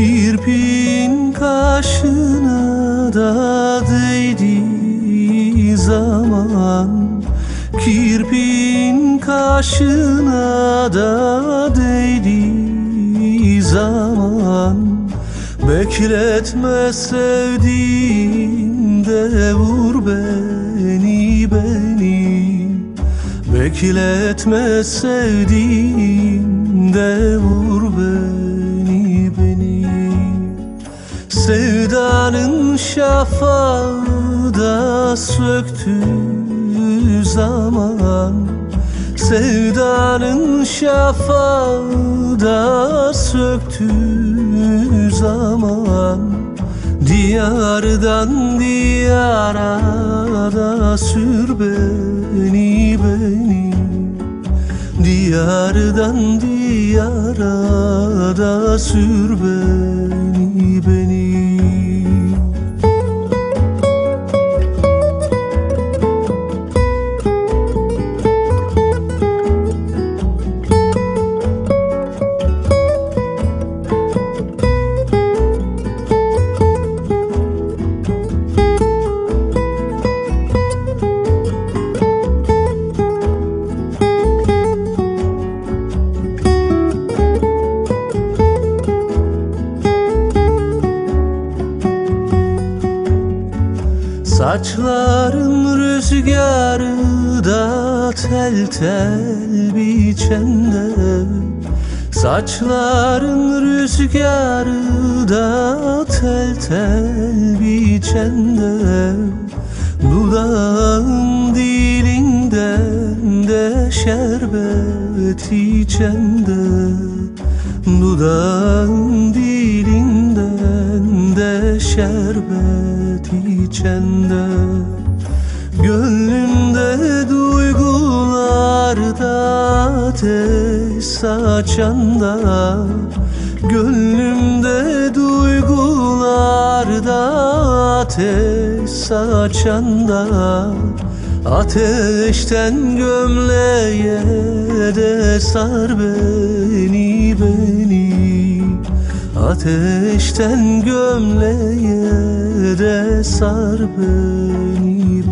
Kirpin kaşına da değdiği zaman Kirpin kaşına da değdiği zaman Bekletme sevdiğinde vur beni beni. Bekletme sevdiğinde vur beni Sevdanın şafağı da söktüğü zaman. Sevdanın şafağı da söktüğü zaman. Diyardan diyara da sür beni beni. Diyardan diyara da sür beni Saçların rüzgarı da tel tel biçende. Saçların rüzgarı da tel tel biçende. Dudağın dilinden de şerbet içende. Dudağın dilinden de şerbet içende Gönlümde duygularda ateş saçanda Gönlümde duygularda ateş saçanda Ateşten gömleğe de sar beni beni Ateşten gömleğe sar beni